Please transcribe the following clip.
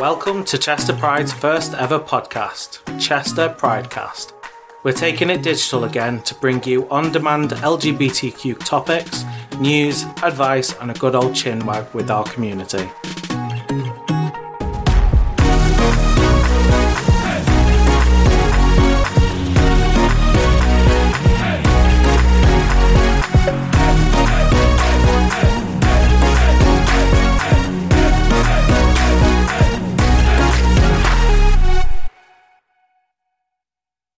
Welcome to Chester Pride's first ever podcast, Chester Pridecast. We're taking it digital again to bring you on demand LGBTQ topics, news, advice, and a good old chin wag with our community.